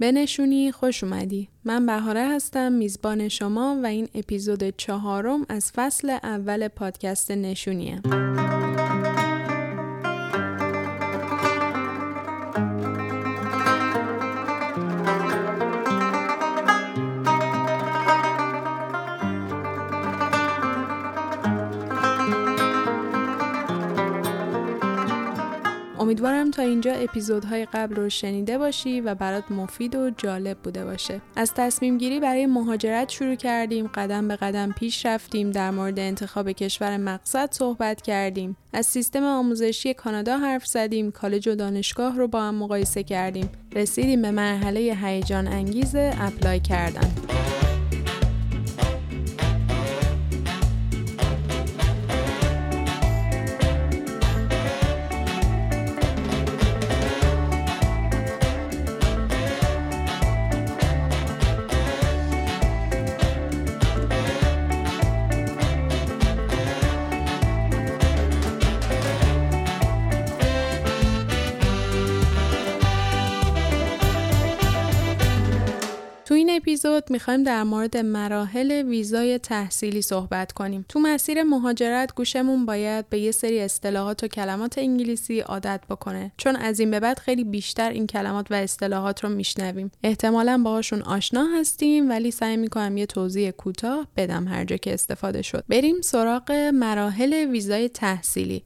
بنشونی خوش اومدی. من بهاره هستم میزبان شما و این اپیزود چهارم از فصل اول پادکست نشونیه. امیدوارم تا اینجا اپیزودهای قبل رو شنیده باشی و برات مفید و جالب بوده باشه. از تصمیم گیری برای مهاجرت شروع کردیم، قدم به قدم پیش رفتیم، در مورد انتخاب کشور مقصد صحبت کردیم، از سیستم آموزشی کانادا حرف زدیم، کالج و دانشگاه رو با هم مقایسه کردیم. رسیدیم به مرحله هیجان انگیز اپلای کردن. می‌خوایم در مورد مراحل ویزای تحصیلی صحبت کنیم. تو مسیر مهاجرت گوشمون باید به یه سری اصطلاحات و کلمات انگلیسی عادت بکنه چون از این به بعد خیلی بیشتر این کلمات و اصطلاحات رو میشنویم. احتمالا باهاشون آشنا هستیم ولی سعی می‌کنم یه توضیح کوتاه بدم هر جا که استفاده شد. بریم سراغ مراحل ویزای تحصیلی.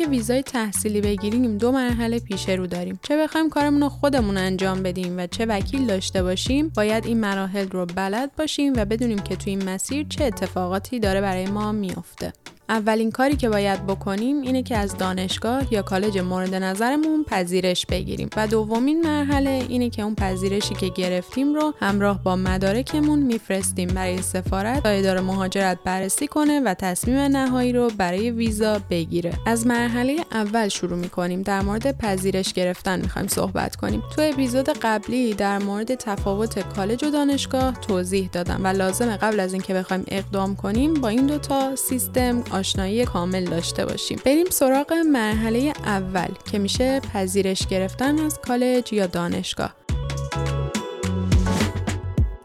اینکه ویزای تحصیلی بگیریم دو مرحله پیش رو داریم. چه بخوایم کارمون رو خودمون انجام بدیم و چه وکیل داشته باشیم باید این مراحل رو بلد باشیم و بدونیم که توی این مسیر چه اتفاقاتی داره برای ما میافته. اولین کاری که باید بکنیم اینه که از دانشگاه یا کالج مورد نظرمون پذیرش بگیریم. و دومین مرحله اینه که اون پذیرشی که گرفتیم رو همراه با مدارکمون میفرستیم برای سفارت تا اداره مهاجرت بررسی کنه و تصمیم نهایی رو برای ویزا بگیره. از مرحله اول شروع می‌کنیم. در مورد پذیرش گرفتن می‌خوایم صحبت کنیم. تو اپیزود قبلی در مورد تفاوت کالج و دانشگاه توضیح دادم و لازمه قبل از اینکه بخوایم اقدام کنیم با این دوتا سیستم آشنایی کامل داشته باشیم. بریم سراغ مرحله اول که میشه پذیرش گرفتن از کالج یا دانشگاه.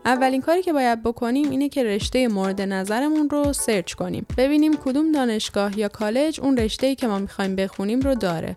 اولین کاری که باید بکنیم اینه که رشته مورد نظرمون رو search کنیم. ببینیم کدوم دانشگاه یا کالج اون رشته که ما می‌خوایم بخونیم رو داره.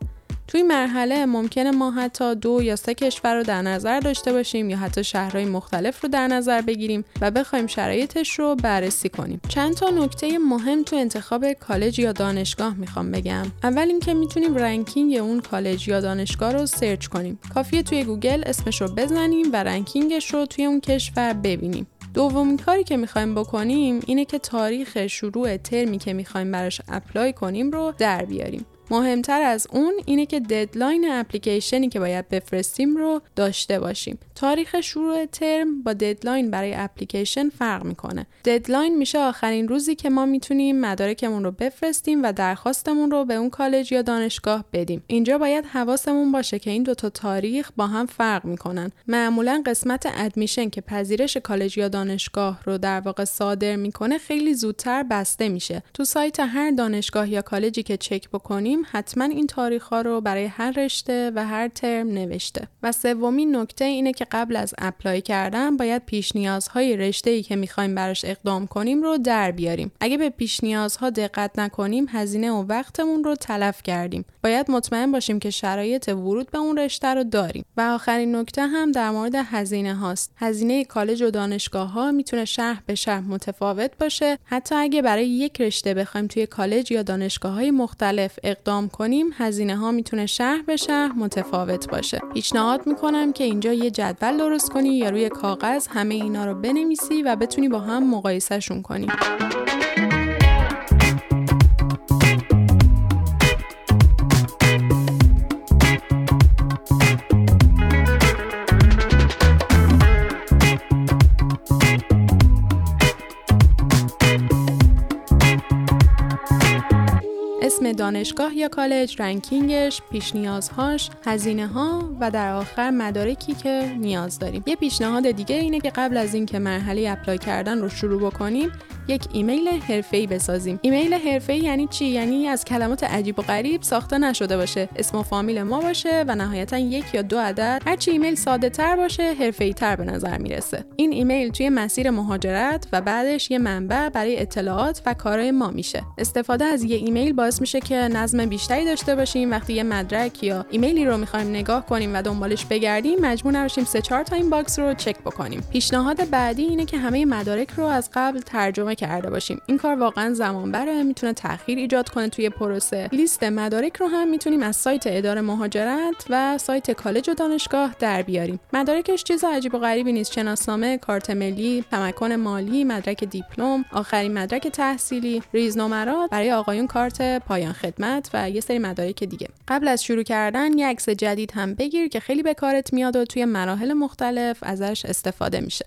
توی مرحله ممکنه ما حتی دو یا سه کشور رو در نظر داشته باشیم یا حتی شهرهای مختلف رو در نظر بگیریم و بخوایم شرایطش رو بررسی کنیم. چند تا نکته مهم تو انتخاب کالج یا دانشگاه می‌خوام بگم. اول اینکه می‌تونیم ranking اون کالج یا دانشگاه رو search کنیم. کافیه توی گوگل اسمش رو بزنیم و ranking ش رو توی اون کشور ببینیم. دومین کاری که می‌خوایم بکنیم اینه که تاریخ شروع ترمی که می‌خوایم براش apply کنیم رو در بیاریم. مهمتر از اون اینه که deadline application ی که باید بفرستیم رو داشته باشیم. تاریخ شروع ترم با deadline برای اپلیکیشن فرق می‌کنه. deadline میشه آخرین روزی که ما می‌تونیم مدارکمون رو بفرستیم و درخواستمون رو به اون کالج یا دانشگاه بدیم. اینجا باید حواسمون باشه که این دوتا تاریخ با هم فرق می‌کنن. معمولا قسمت admission که پذیرش کالج یا دانشگاه رو در واقع صادر می‌کنه خیلی زودتر بسته میشه. تو سایت هر دانشگاه یا کالجی که چک بکنیم حتما این تاریخ ها رو برای هر رشته و هر ترم نوشته. و سومین نکته اینه که قبل از اپلای کردن باید پیش نیازهای رشته ای که می‌خوایم براش اقدام کنیم رو در بیاریم. اگه به پیش نیازها دقت نکنیم هزینه و وقتمون رو تلف کردیم. باید مطمئن باشیم که شرایط ورود به اون رشته رو داریم. و آخرین نکته هم در مورد هزینه هاست. هزینه کالج و دانشگاه ها می‌تونه شهر به شهر متفاوت باشه. حتی اگه برای یک رشته بخوایم توی کالج یا دانشگاه های مختلف اقدام اقدام کنیم هزینه ها می‌تونه شهر به شهر متفاوت باشه. پیشنهاد می‌کنم که اینجا یه جدول درست کنی یا روی کاغذ همه اینا رو بنویسی و بتونی با هم مقایسهشون کنی. دانشگاه یا کالج ranking ش، پیش نیازهاش، هزینه ها و در آخر مدارکی که نیاز داریم. یه پیشنهاد دیگه اینه که قبل از اینکه مرحله apply کردن رو شروع بکنیم یک ایمیل حرفه‌ای بسازیم. ایمیل حرفه‌ای یعنی چی؟ یعنی از کلمات عجیب و غریب ساخته نشده باشه. اسم و فامیل ما باشه و نهایتا یک یا دو عدد. هرچی ایمیل ساده تر باشه حرفه‌ای تر به نظر می‌رسه. این ایمیل توی مسیر مهاجرت و بعدش یه منبع برای اطلاعات و کارهای ما میشه. استفاده از یه ایمیل باعث میشه که نظم بیشتری داشته باشیم. وقتی یه مدرک یا ایمیلی رو می‌خوایم نگاه کنیم و دنبالش بگردیم مجبور نباشیم سه چهار تا inbox رو چک بکنیم. پیشنهاد بعدی اینه که همه مدارک رو از قبل ترجمه کرده باشیم. این کار واقعا زمان بره می‌تونه تاخیر ایجاد کنه توی پروسه. لیست مدارک رو هم می‌تونیم از سایت اداره مهاجرت و سایت کالج و دانشگاه در بیاریم. مدارکش چیز عجیب و غریبی نیست. شناسنامه کارت ملی تمکن مالی مدرک دیپلم آخرین مدرک تحصیلی ریزنمرات. برای آقایون کارت پایان خدمت و یه سری مدارک دیگه. قبل از شروع کردن یه عکس جدید هم بگیر که خیلی به کارت میاد و توی مراحل مختلف ازش استفاده میشه.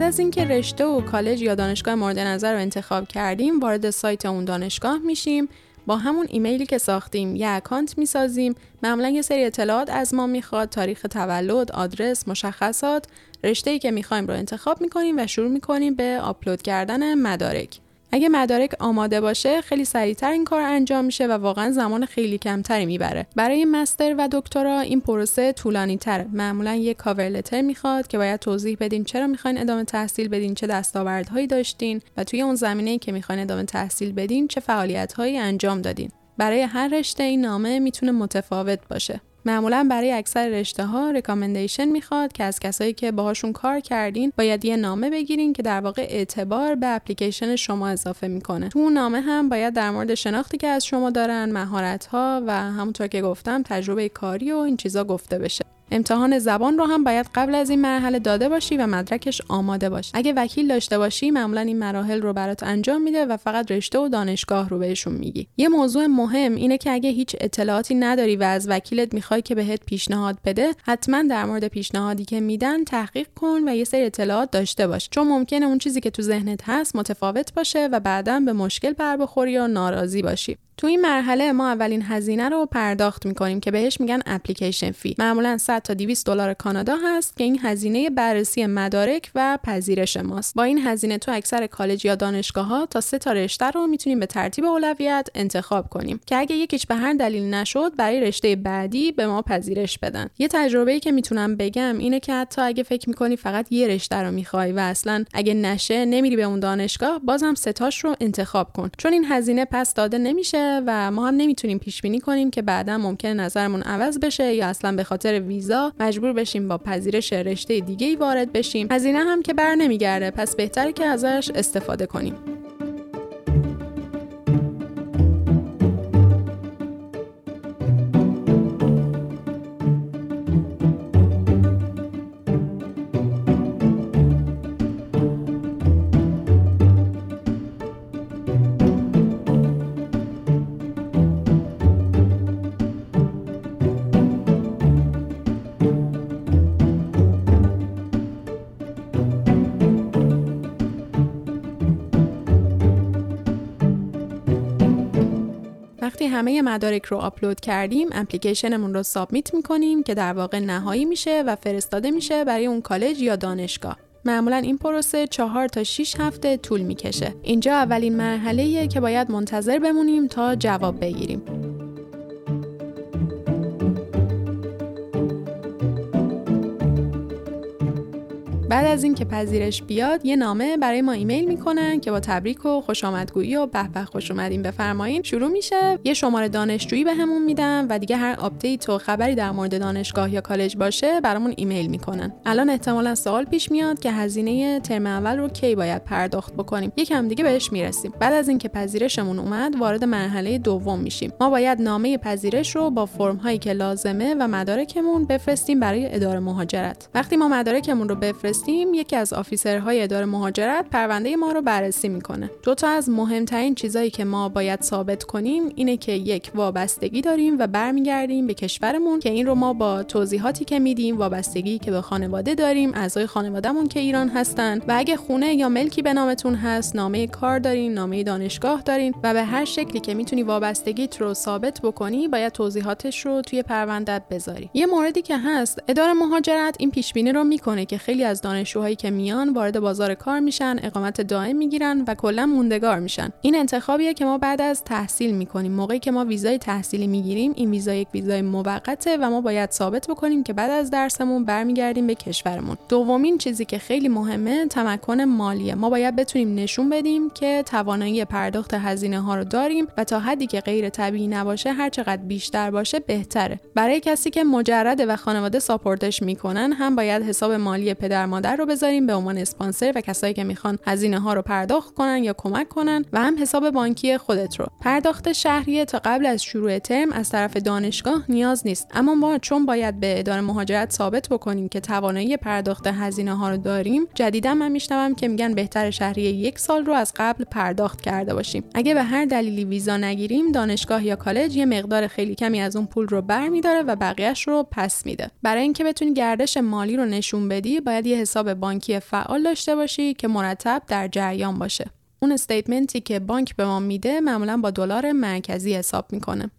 بعد از اینکه رشته و کالج یا دانشگاه مورد نظر رو انتخاب کردیم وارد سایت اون دانشگاه میشیم. با همون ایمیلی که ساختیم یه account می‌سازیم. معمولا یه سری اطلاعات از ما می‌خواد تاریخ تولد آدرس مشخصات رشته ای که می‌خوایم رو انتخاب می‌کنیم و شروع می‌کنیم به آپلود کردن مدارک. اگه مدارک آماده باشه خیلی سریعتر این کار انجام میشه و واقعا زمان خیلی کمتری می‌بره. برای master و دکترا این پروسه طولانی تره معمولا یه cover letter می‌خواد که باید توضیح بدین چرا می‌خواین ادامه تحصیل بدین چه دستاوردهایی داشتین و توی اون زمینه که می‌خواین ادامه تحصیل بدین چه فعالیتهایی انجام دادین. برای هر رشته این نامه می‌تونه متفاوت باشه. معمولا برای اکثر رشته ها ریکامندیشن می‌خواد که از کسایی که باهاشون کار کردین باید یه نامه بگیرین که در واقع اعتبار به اپلیکیشن شما اضافه می‌کنه. تو اون نامه هم باید در مورد شناختی که از شما دارن مهارت ها و همونطور که گفتم تجربه کاری و این چیزا گفته بشه. امتحان زبان رو هم باید قبل از این مرحله داده باشی و مدرکش آماده باشه اگه وکیل داشته باشی معمولا این مراحل رو برات انجام میده و فقط رشته و دانشگاه رو بهشون میگی. یه موضوع مهم اینه که اگه هیچ اطلاعاتی نداری و از وکیلت می‌خوای که بهت پیشنهاد بده حتما در مورد پیشنهادی که میدن تحقیق کن و یه سری اطلاعات داشته باش. چون ممکنه اون چیزی که تو ذهنت هست متفاوت باشه و بعدا به مشکل بر بخوری و ناراضی باشی. تو این مرحله ما اولین هزینه رو پرداخت می‌کنیم که بهش میگن اپلیکیشن فی. معمولا 100 تا 200 دلار کانادا هست که این هزینه بررسی مدارک و پذیرش ماست. با این هزینه تو اکثر کالج یا دانشگاه ها تا سه تا رشته رو می‌تونیم به ترتیب اولویت انتخاب کنیم که اگه یکیش به هر دلیل نشد برای رشته بعدی به ما پذیرش بدن. یه تجربه ای که می‌تونم بگم اینه که حتی اگه فکر می‌کنی فقط یه رشته رو می‌خوای و اصلا اگه نشه نمیری به اون دانشگاه بازم ستاش رو انتخاب کن. چون این هزینه پس داده نمیشه و ما هم نمی‌تونیم پیش بینی کنیم که بعدا ممکن نظرمون عوض بشه یا اصلا به خاطر ویزا مجبور بشیم با پذیرش رشته دیگه ای وارد بشیم. هزینه هم که بر نمیگرده. پس بهتره که ازش استفاده کنیم. همه مدارک رو آپلود کردیم اپلیکیشنمون رو submit می‌کنیم که در واقع نهایی میشه و فرستاده میشه برای اون کالج یا دانشگاه معمولا این پروسه چهار تا 6 هفته طول می‌کشه. اینجا اولین مرحله که باید منتظر بمونیم تا جواب بگیریم. بعد از اینکه پذیرش بیاد یه نامه برای ما ایمیل می‌کنن که با تبریک و خوش آمدگویی و به به خوش اومدین بفرمایین. شروع میشه. یه شماره دانشجویی بهمون میدن و دیگه هر update و خبری در مورد دانشگاه یا کالج باشه برامون ایمیل می‌کنن. الان احتمالا سوال پیش میاد که هزینه ترم اول رو کی باید پرداخت بکنیم. یکم دیگه بهش می‌رسیم. بعد از اینکه پذیرشمون اومد وارد مرحله دوم میشیم. ما باید نامه پذیرش رو با فرم هایی که لازمه و مدارکمون بفرستیم برای اداره مهاجرت. وقتی ما مدارکمون رو بفرستیم یکی از آفیسرهای اداره مهاجرت پرونده ما رو بررسی می‌کنه. دو تا از مهمترین چیزایی که ما باید ثابت کنیم اینه که یک وابستگی داریم و برمیگردیم به کشورمون که این رو ما با توضیحاتی که میدیم وابستگی که به خانواده داریم اعضای خانوادهمون که ایران هستن و اگه خونه یا ملکی به نامتون هست نامه کار دارین نامه دانشگاه دارین و به هر شکلی که می‌تونی وابستگیت رو ثابت بکنی باید توضیحاتش رو توی پروندت بذاری. یه موردی که هست اداره مهاجرت این پیش بینی رو می‌کنه که خیلی از دانشجوهایی که میان وارد بازار کار میشن اقامت دائم می‌گیرن و کلا موندگار میشن. این انتخابیه که ما بعد از تحصیل می‌کنیم. موقعی که ما ویزای تحصیلی می‌گیریم این ویزا یک ویزای موقته و ما باید ثابت بکنیم که بعد از درسمون برمیگردیم به کشورمون. دومین چیزی که خیلی مهمه تمکن مالیه. ما باید بتونیم نشون بدیم که توانایی پرداخت هزینه ها رو داریم و تا حدی که غیر طبیعی نباشه هر چقدر بیشتر باشه بهتره. برای کسی که مجرده و خانواده ساپورتش می‌کنن هم باید حساب مالی پدر مادر رو بذاریم به عنوان اسپانسر و کسایی که می‌خوان هزینه ها رو پرداخت کنن یا کمک کنن و هم حساب بانکی خودت رو. پرداخت شهریه تا قبل از شروع ترم از طرف دانشگاه نیاز نیست. اما ما چون باید به اداره مهاجرت ثابت بکنیم که توانایی پرداخت هزینه ها رو داریم جدیدا من میشنوم که میگن بهتر شهریه یک سال رو از قبل پرداخت کرده باشیم. اگه به هر دلیلی ویزا نگیریم دانشگاه یا کالج یه مقدار خیلی کمی از اون پول رو برمیداره و بقیهش رو پس میده. برای اینکه بتونی گردش مالی رو نشون بدی باید یه حساب بانکی فعال داشته باشی که مرتب در جریان باشه. اون استیتمنتی که بانک به ما میده معمولا با دلار مرکزی حساب می‌کنه.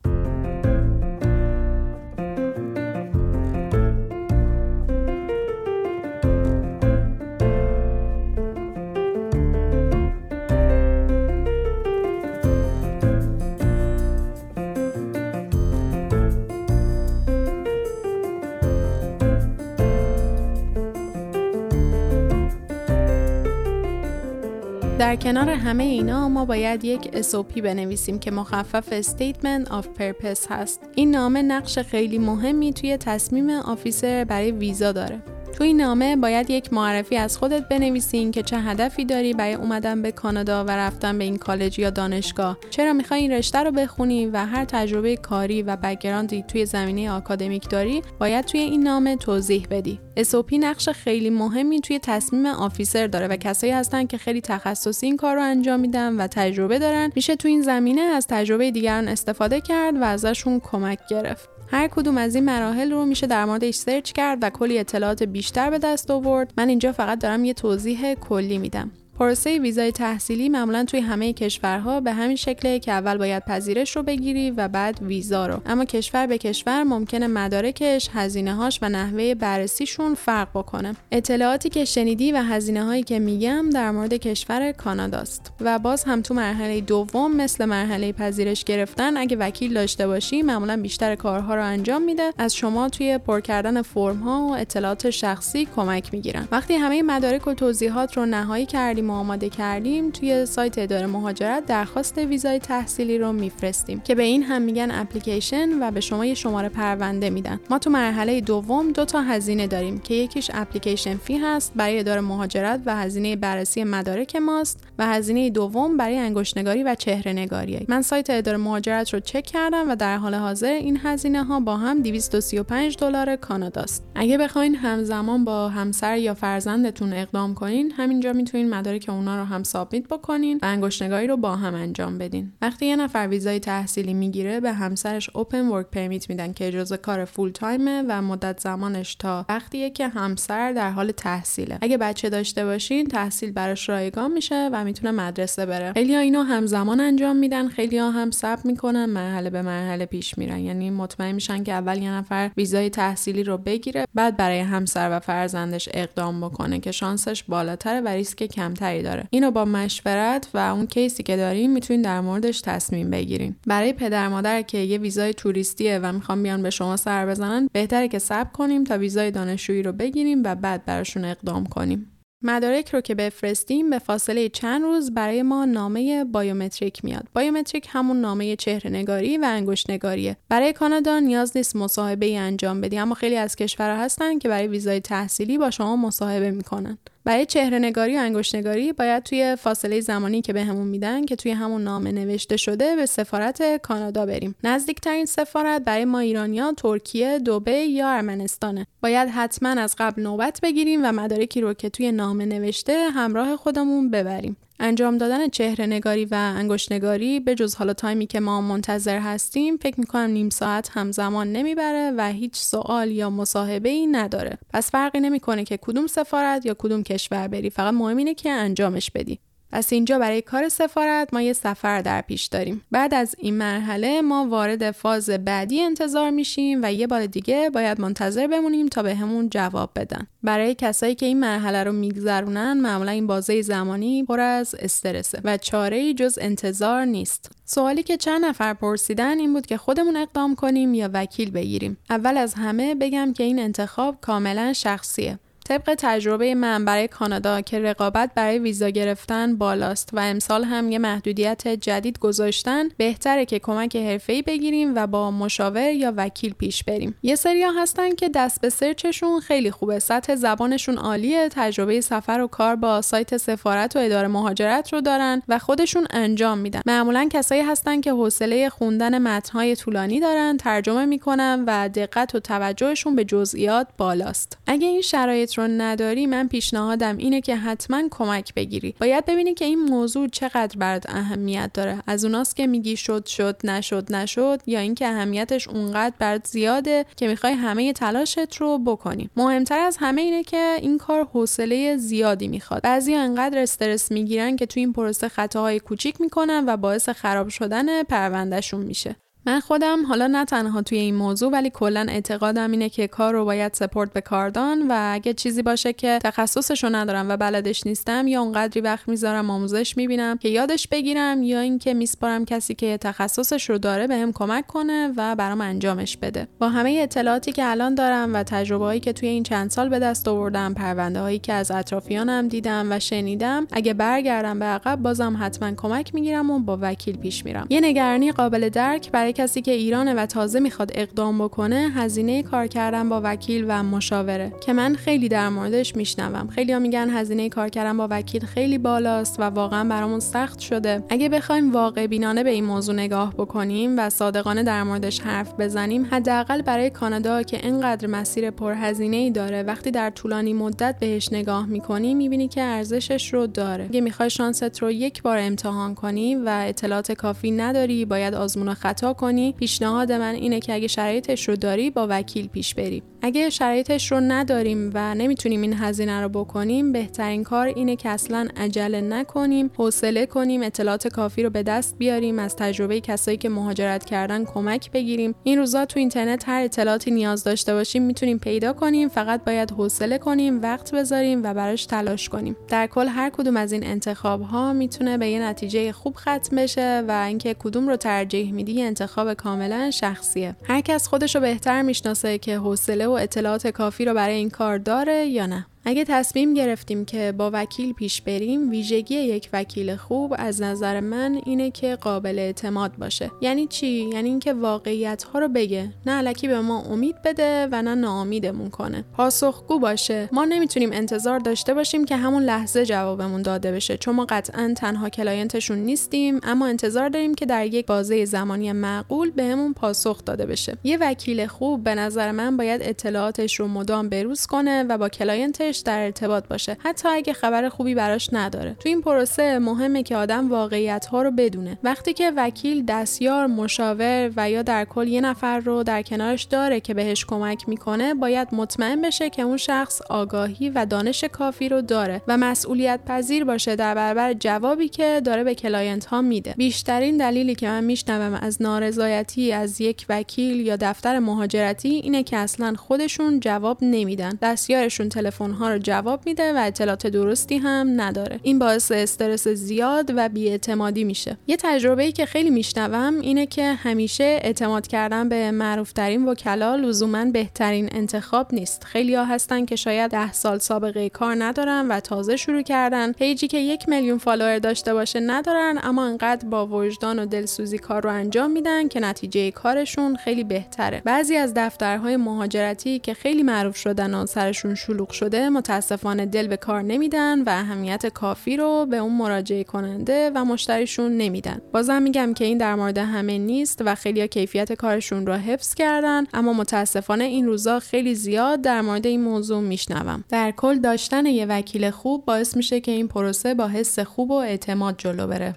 در کنار همه اینا ما باید یک SOP بنویسیم که مخفف Statement of Purpose هست. این نامه نقش خیلی مهمی توی تصمیم officer برای ویزا داره. تو این نامه باید یک معرفی از خودت بنویسین که چه هدفی داری برای اومدن به کانادا و رفتن به این کالج یا دانشگاه. چرا می‌خوای این رشته رو بخونی و هر تجربه کاری و background ی توی زمینه آکادمیک داری باید توی این نامه توضیح بدی. SOP نقش خیلی مهمی توی تصمیم officer داره و کسایی هستن که خیلی تخصصی این کار رو انجام میدن و تجربه دارن. میشه توی این زمینه از تجربه دیگران استفاده کرد و ازشون کمک گرفت. هر کدوم از این مراحل رو میشه در موردش search کرد و کلی اطلاعات بیشتر به دست آورد. من اینجا فقط دارم یه توضیح کلی میدم. پروسه ویزای تحصیلی معمولا توی همه کشورها به همین شکله که اول باید پذیرش رو بگیری و بعد ویزا رو. اما کشور به کشور ممکنه مدارکش هزینه هاش و نحوه بررسیشون فرق بکنه. اطلاعاتی که شنیدی و هزینه هایی که میگم در مورد کشور کاناداست. و باز هم تو مرحله دوم مثل مرحله پذیرش گرفتن اگه وکیل داشته باشی معمولا بیشتر کارها رو انجام میده. از شما توی پر کردن فرم ها و اطلاعات شخصی کمک می‌گیرن. وقتی همه مدارک و توضیحات رو نهایی کردیم آماده کردیم توی سایت اداره مهاجرت درخواست ویزای تحصیلی رو میفرستیم که به این هم میگن اپلیکیشن و به شما یه شماره پرونده میدن. ما تو مرحله دوم دو تا هزینه داریم که یکیش اپلیکیشن فی هست برای اداره مهاجرت و هزینه بررسی مدارک ماست و هزینه دوم برای انگشتنگاری و چهره نگاریه من سایت اداره مهاجرت رو چک کردم و در حال حاضر این هزینه ها با هم 235 دلار کاناداست. اگه بخواین همزمان با همسر یا فرزندتون اقدام کنین همینجا می‌تونین مدارک که اونا رو هم سابمیت بکنین و انگشتنگاری رو با هم انجام بدین. وقتی یه نفر ویزای تحصیلی می‌گیره به همسرش اوپن ورک پرمیت میدن که اجازه کار فول تایمه و مدت زمانش تا وقتیه که همسر در حال تحصیله. اگه بچه داشته باشین تحصیل براش رایگان میشه و می‌تونه مدرسه بره. خیلی اینو همزمان انجام میدن خیلی ها هم ثبت می‌کنن مرحله به مرحله پیش میرن. یعنی مطمئن میشن که اول یه نفر ویزای تحصیلی رو بگیره بعد برای همسر و فرزندش اقدام بکنه که شانسش بالاتره و ریسک کمتر کمتری داره اینو با مشورت و اون کیسی که داریم می‌تونین در موردش تصمیم بگیرین برای پدر مادر که یه ویزای توریستیه و می‌خوام بیان به شما سر بزنن بهتره که صبر کنیم تا ویزای دانشجویی رو بگیریم و بعد براشون اقدام کنیم مدارک رو که بفرستیم به فاصله چند روز برای ما نامه biometric میاد. biometric همون نامه چهره نگاری و انگشت نگاریه. برای کانادا نیاز نیست مصاحبه ای انجام بدی اما خیلی از کشورها هستن که برای ویزای تحصیلی با شما مصاحبه می‌کنن. برای چهره نگاری و انگشت نگاری باید توی فاصله زمانی که بهمون میدن که توی همون نامه نوشته شده به سفارت کانادا بریم. نزدیکترین سفارت برای ما ایرانیا ترکیه دبی یا ارمنستانه. باید حتما از قبل نوبت بگیریم و مدارکی رو که توی نامه نوشته همراه خودمون ببریم. انجام دادن چهره نگاری و انگشت نگاری به جز حالا تایمی که ما منتظر هستیم فکر می‌کنم نیم ساعت همزمان نمی‌بره و هیچ سوال یا مصاحبه ای نداره. پس فرقی نمی‌کنه که کدوم سفارت یا کدوم کشور بری فقط مهم اینه که انجامش بدی. پس اینجا برای کار سفارت ما یه سفر در پیش داریم. بعد از این مرحله ما وارد فاز بعدی انتظار میشیم و یه بار دیگه باید منتظر بمونیم تا به همون جواب بدن. برای کسایی که این مرحله رو میگذرونن معمولا این بازه زمانی پر از استرسه و چاره ای جز انتظار نیست. سوالی که چند نفر پرسیدن این بود که خودمون اقدام کنیم یا وکیل بگیریم. اول از همه بگم که این انتخاب کاملا شخصیه. طبق تجربه من برای کانادا که رقابت برای ویزا گرفتن بالاست و امسال هم یه محدودیت جدید گذاشتن بهتره که کمک حرفه‌ای بگیریم و با مشاور یا وکیل پیش بریم. یه سریا هستن که دست به سرچشون خیلی خوبه. سطح زبانشون عالیه تجربه سفر و کار با سایت سفارت و اداره مهاجرت رو دارن و خودشون انجام میدن. معمولا کسایی هستن که حوصله خوندن متنهای طولانی دارن ترجمه می‌کنن و دقت و توجهشون به جزئیات بالاست. اگه این شرایط رو نداری من پیشنهادم اینه که حتما کمک بگیری. باید ببینی که این موضوع چقدر برات اهمیت داره. از اوناست که میگی شد شد نشد نشد یا اینکه اهمیتش اونقدر برات زیاده که می‌خوای همه تلاشت رو بکنی. مهمتر از همه اینه که این کار حوصله زیادی می‌خواد. بعضی انقدر استرس می‌گیرن که تو این پروسه خطاهای کوچیک می‌کنن و باعث خراب شدن پروندهشون میشه. من خودم حالا نه تنها توی این موضوع ولی کلا اعتقادم اینه که کار رو باید سپورت به کاردان و اگه چیزی باشه که تخصصش رو ندارم و بلدش نیستم یا اونقدری وقت می‌ذارم آموزش می‌بینم که یادش بگیرم یا اینکه میسپارم کسی که تخصصش رو داره بهم کمک کنه و برام انجامش بده. با همه اطلاعاتی که الان دارم و تجربه هایی که توی این چند سال به دست آوردم پرونده هایی که از اطرافیانم دیدم و شنیدم اگه برگردم به عقب بازم حتما کمک می‌گیرم و با وکیل پیش میرم. یه نگرانی قابل درک برای کسی که ایرانه و تازه می‌خواد اقدام بکنه هزینه کار کردن با وکیل و مشاوره که من خیلی در موردش میشنوم. خیلی ها میگن هزینه کار کردن با وکیل خیلی بالاست و واقعا برامون سخت شده. اگه بخوایم واقع بینانه به این موضوع نگاه بکنیم و صادقانه در موردش حرف بزنیم حداقل برای کانادا که اینقدر مسیر پرهزینه ای داره وقتی در طولانی مدت بهش نگاه می‌کنی می‌بینی که ارزشش رو داره. اگه می‌خوای شانست رو یک بار امتحان کنی و اطلاعات کافی نداری باید آزمون خطا کنی پیشنهاد من اینه که اگه شرایطش رو داری با وکیل پیش بری. اگه شرایطش رو نداریم و نمی‌تونیم این هزینه رو بکنیم بهترین کار اینه که اصلا عجله نکنیم حوصله کنیم اطلاعات کافی رو به دست بیاریم از تجربه کسایی که مهاجرت کردن کمک بگیریم. این روزا تو اینترنت هر اطلاعاتی نیاز داشته باشیم می‌تونیم پیدا کنیم فقط باید حوصله کنیم وقت بذاریم و براش تلاش کنیم. در کل هر کدوم از این انتخاب ها می‌تونه به یه نتیجه خوب ختم بشه و اینکه کدوم رو ترجیح میدی انتخاب کاملا شخصیه. هر کس خودش رو بهتر می‌شناسه که حوصله و اطلاعات کافی رو برای این کار داره یا نه. اگه تصمیم گرفتیم که با وکیل پیش بریم ویژگی یک وکیل خوب از نظر من اینه که قابل اعتماد باشه. یعنی چی؟ یعنی اینکه واقعیت ها رو بگه. نه الکی به ما امید بده و نه ناامیدمون کنه. پاسخگو باشه. ما نمی‌تونیم انتظار داشته باشیم که همون لحظه جوابمون داده بشه. چون ما قطعا تنها client شون نیستیم اما انتظار داریم که در یک بازه زمانی معقول بهمون پاسخ داده بشه. یه وکیل خوب به نظر من باید اطلاعاتش رو مدام بروز کنه و با client ش در ارتباط باشه. حتی اگه خبر خوبی براش نداره. تو این پروسه مهمه که آدم واقعیت ها رو بدونه. وقتی که وکیل دستیار مشاور و یا در کل یه نفر رو در کنارش داره که بهش کمک می‌کنه باید مطمئن بشه که اون شخص آگاهی و دانش کافی رو داره و مسئولیت پذیر باشه. در برابر جوابی که داره به client ها میده. بیشترین دلیلی که من میشنوم از نارضایتی از یک وکیل یا دفتر مهاجرتی اینه که اصلا خودشون جواب نمیدن. دستیارشون تلفن ها رو جواب میده و اطلاعات درستی هم نداره. این باعث استرس زیاد و بیاعتمادی میشه. یه تجربه ای که خیلی میشنوم اینه که همیشه اعتماد کردن به معروفترین وکلا لزوما بهترین انتخاب نیست. خیلی ها هستن که شاید ده سال سابقه کار ندارن و تازه شروع کردن. page ی که یک میلیون follower داشته باشه ندارن اما انقدر با وجدان و دلسوزی کار رو انجام میدن که نتیجه کارشون خیلی بهتره. بعضی از دفترهای مهاجرتی که خیلی معروف شدن و سرشون شلوغ شده متاسفانه دل به کار نمیدن و اهمیت کافی رو به اون مراجعه کننده و مشتریشون نمیدن. بازم میگم که این در مورد همه نیست و خیلی کیفیت کارشون رو حفظ کردن اما متاسفانه این روزا خیلی زیاد در مورد این موضوع میشنوم. در کل داشتن یه وکیل خوب باعث میشه که این پروسه با حس خوب و اعتماد جلو بره.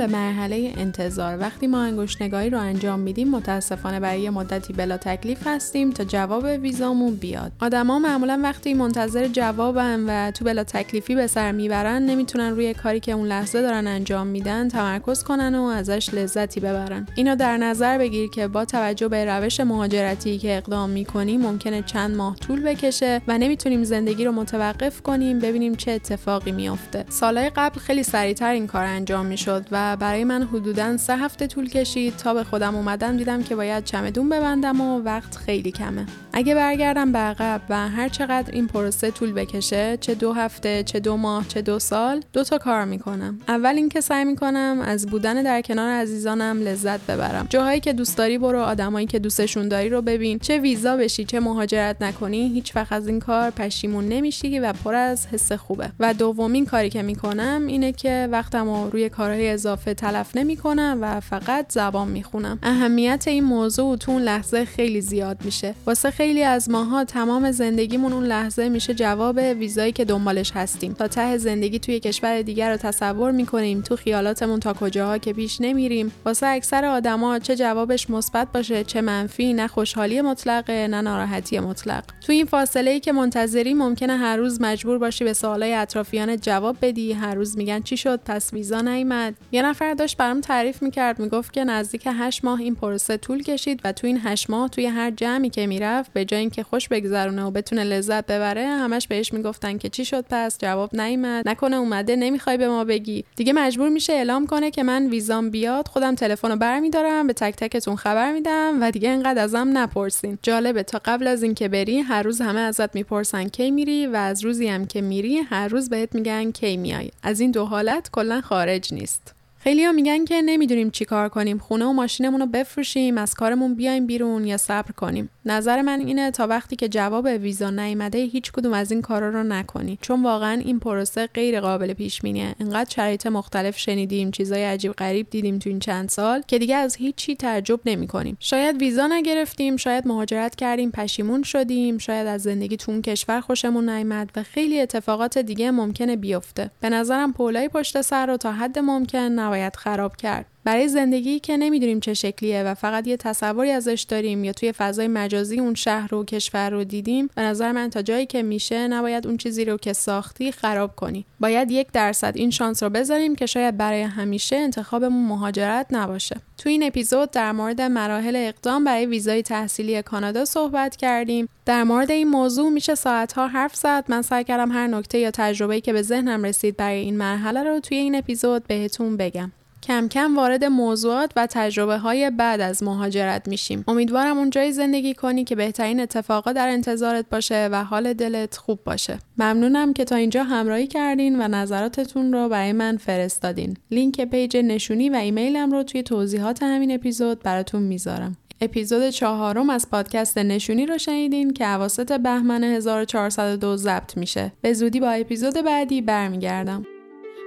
به مرحله انتظار. وقتی ما انگشت نگاهی رو انجام میدیم متاسفانه برای مدتی بلا تکلیف هستیم تا جواب ویزامون بیاد. آدما معمولا وقتی منتظر جوابن و تو بلا تکلیفی به سر می‌برن نمی‌تونن روی کاری که اون لحظه دارن انجام میدن تمرکز کنن و ازش لذتی ببرن. اینو در نظر بگیر که با توجه به روش مهاجرتی که اقدام می‌کنیم ممکنه چند ماه طول بکشه و نمی‌تونیم زندگی رو متوقف کنیم ببینیم چه اتفاقی میافته. سالهای قبل خیلی سریعتر این کار انجام می‌شد و برای من حدودا سه هفته طول کشید تا به خودم اومدم دیدم که باید چمدون ببندم و وقت خیلی کمه. اگه برگردم به عقب و هر چقدر این پروسه طول بکشه چه دو هفته چه دو ماه چه دو سال دو تا کار می‌کنم. اول اینکه سعی می‌کنم از بودن در کنار عزیزانم لذت ببرم. جاهایی که دوست داری برو آدمایی که دوستشون داری رو ببین. چه ویزا بشی چه مهاجرت نکنی هیچ وقت از این کار پشیمون نمیشی و پر از حس خوبه. و دومین کاری که می‌کنم اینه که وقتم روی کارهای اضافه تلف نمی‌کنم و فقط زبان می‌خونم. اهمیت این موضوع تو اون لحظه خیلی زیاد میشه. واسه خیلی از ماها تمام زندگیمون اون لحظه میشه جواب ویزایی که دنبالش هستیم. تا ته زندگی توی کشور دیگر رو تصور می‌کنیم تو خیالاتمون تا کجاها که پیش نمیریم. واسه اکثر آدما چه جوابش مثبت باشه چه منفی نه خوشحالی مطلقه نه ناراحتی مطلق. تو این فاصله ای که منتظری ممکنه هر روز مجبور باشی به سوالای اطرافیان جواب بدی. هر روز میگن چی شد؟ پس ویزا نیومد. یه نفر داشت برام تعریف می‌کرد می‌گفت که نزدیک هشت ماه این پروسه طول کشید و تو این هشت ماه توی هر جمعی که می‌رفت به جای اینکه خوش بگذرونه و بتونه لذت ببره همش بهش می‌گفتن که چی شد پس؟ جواب نیومد. نکنه اومده نمی‌خوای به ما بگی. دیگه مجبور میشه اعلام کنه که من ویزام بیاد خودم تلفن رو برمیدارم به تک تکتون خبر میدم و دیگه انقدر ازم نپرسین. جالبه تا قبل از اینکه بری هر روز همه ازت می‌پرسن کی میری و از روزی هم که میری هر روز بهت میگن کی میای از این دو حالت کلا خارج نیست. خیلی ها میگن که نمی‌دونیم چی کار کنیم خونه و ماشینمون رو بفروشیم از کارمون بیایم بیرون یا صبر کنیم. نظر من اینه تا وقتی که جواب ویزا نیامده هیچ کدوم از این کارا رو نکنی. چون واقعا این پروسه غیر قابل پیش بینیه. انقدر شرایط مختلف شنیدیم چیزای عجیب غریب دیدیم تو این چند سال که دیگه از هیچی تعجب نمی کنیم شاید ویزا نگرفتیم شاید مهاجرت کردیم پشیمون شدیم شاید از زندگی تو اون کشور خوشمون نیامد و خیلی اتفاقات دیگه ممکنه بیفته. به نظرم پولای پشت سر رو تا حد ممکن نباید خراب کرد. برای زندگی که نمی‌دونیم چه شکلیه و فقط یه تصوری ازش داریم یا توی فضای مجازی اون شهر و کشور رو دیدیم به نظر من تا جایی که میشه نباید اون چیزی رو که ساختی خراب کنی. باید یک درصد این شانس رو بذاریم که شاید برای همیشه انتخابمون مهاجرت نباشه. تو این اپیزود در مورد مراحل اقدام برای ویزای تحصیلی کانادا صحبت کردیم. در مورد این موضوع میشه ساعتها حرف زد. من سعی کردم هر نکته یا تجربه‌ای که به ذهنم رسید برای این مرحله رو توی این اپیزود بهتون بگم. کم کم وارد موضوعات و تجربه های بعد از مهاجرت میشیم. امیدوارم اونجایی زندگی کنی که بهترین اتفاقا در انتظارت باشه و حال دلت خوب باشه. ممنونم که تا اینجا همراهی کردین و نظراتتون رو برای من فرستادین. لینک page نشونی و ایمیلم رو توی توضیحات همین اپیزود براتون می‌ذارم. اپیزود چهارم از پادکست نشونی رو شنیدین که عواسط بهمن 1402 ضبط میشه. به زودی با اپیزود بعدی برمیگردم.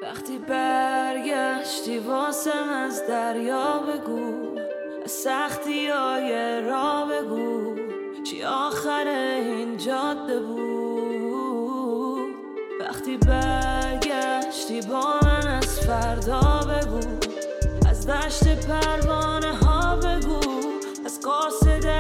وقتی برگشتی واسم از دریا بگو از سختی های را بگو. چی آخر این جاده بود؟ وقتی برگشتی با من از فردا بگو از دشت پروانه ها بگو قاصده